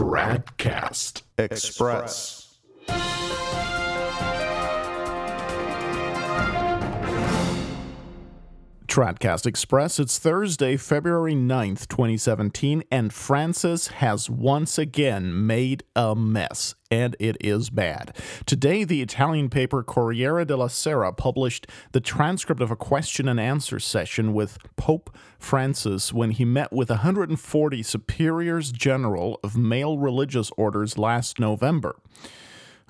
Tradcast Express. Tradcast Express. It's Thursday, February 9th, 2017, and Francis has once again made a mess, and it is bad. Today, the Italian paper Corriere della Sera published the transcript of a question and answer session with Pope Francis when he met with 140 superiors general of male religious orders last November.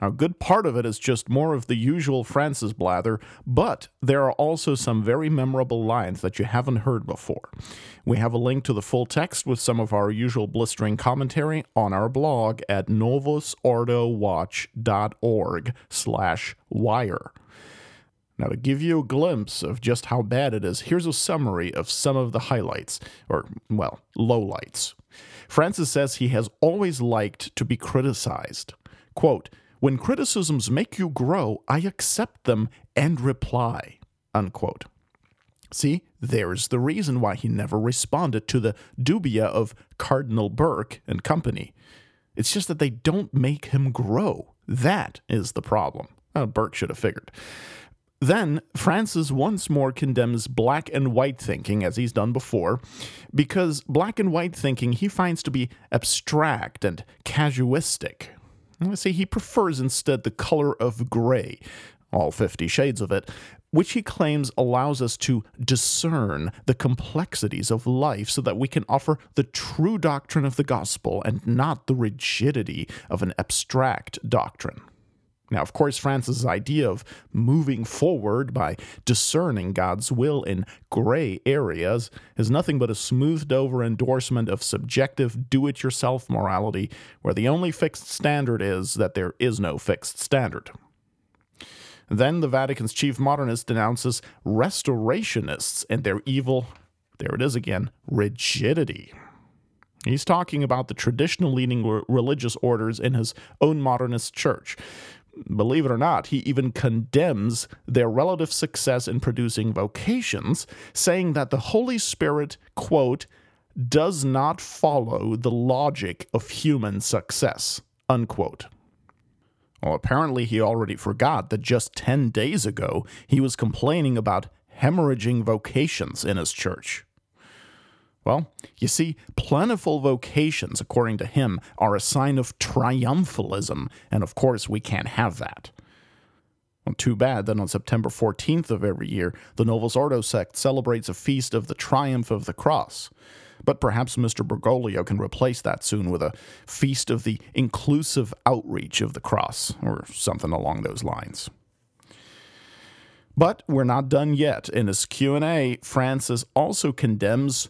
A good part of it is just more of the usual Francis blather, but there are also some very memorable lines that you haven't heard before. We have a link to the full text with some of our usual blistering commentary on our blog at novusordowatch.org slash wire. Now, to give you a glimpse of just how bad it is, here's a summary of some of the highlights, or, well, lowlights. Francis says he has always liked to be criticized. Quote, when criticisms make you grow, I accept them and reply. Unquote. See, there's the reason why he never responded to the dubia of Cardinal Burke and company. It's just that they don't make him grow. That is the problem. Burke should have figured. Then Francis once more condemns black and white thinking, as he's done before, because black and white thinking he finds to be abstract and casuistic. Let's see, he prefers instead the color of gray, all 50 shades of it, which he claims allows us to discern the complexities of life so that we can offer the true doctrine of the gospel and not the rigidity of an abstract doctrine. Now, of course, Francis's idea of moving forward by discerning God's will in gray areas is nothing but a smoothed over endorsement of subjective do it yourself morality, where the only fixed standard is that there is no fixed standard. Then the Vatican's chief modernist denounces restorationists and their evil, there it is again, rigidity. He's talking about the traditional leading religious orders in his own modernist church, believe it or not, he even condemns their relative success in producing vocations, saying that the Holy Spirit, quote, does not follow the logic of human success, unquote. Well, apparently he already forgot that just 10 days ago he was complaining about hemorrhaging vocations in his church. Well, you see, plentiful vocations, according to him, are a sign of triumphalism, and of course we can't have that. Well, too bad that on September 14th of every year, the Novus Ordo sect celebrates a feast of the triumph of the cross. But perhaps Mr. Bergoglio can replace that soon with a feast of the inclusive outreach of the cross, or something along those lines. But we're not done yet. In his Q&A, Francis also condemns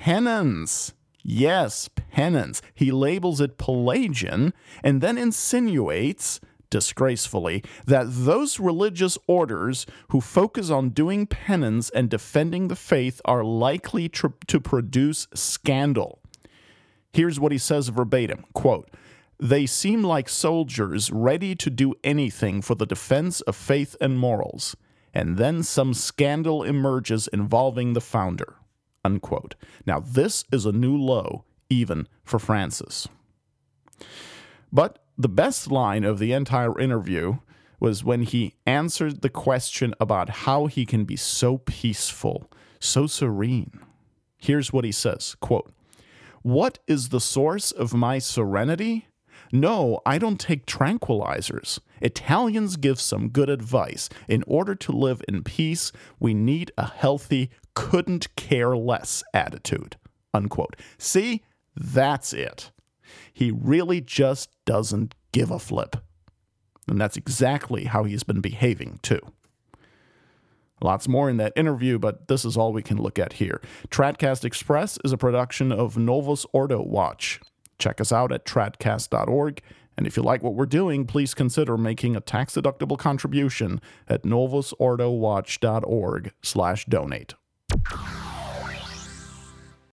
penance. Yes, penance. He labels it Pelagian and then insinuates, disgracefully, that those religious orders who focus on doing penance and defending the faith are likely tr- to produce scandal. Here's what he says verbatim quote, They seem like soldiers ready to do anything for the defense of faith and morals, and then some scandal emerges involving the founder. Unquote. Now, this is a new low, even for Francis. But the best line of the entire interview was when he answered the question about how he can be so peaceful, so serene. Here's what he says quote, What is the source of my serenity? No, I don't take tranquilizers. Italians give some good advice. In order to live in peace, we need a healthy, couldn't care less attitude. Unquote. See, that's it. He really just doesn't give a flip. And that's exactly how he's been behaving, too. Lots more in that interview, but this is all we can look at here. Tradcast Express is a production of Novus Ordo Watch. Check us out at tradcast.org. And if you like what we're doing, please consider making a tax-deductible contribution at novusordowatch.org slash donate.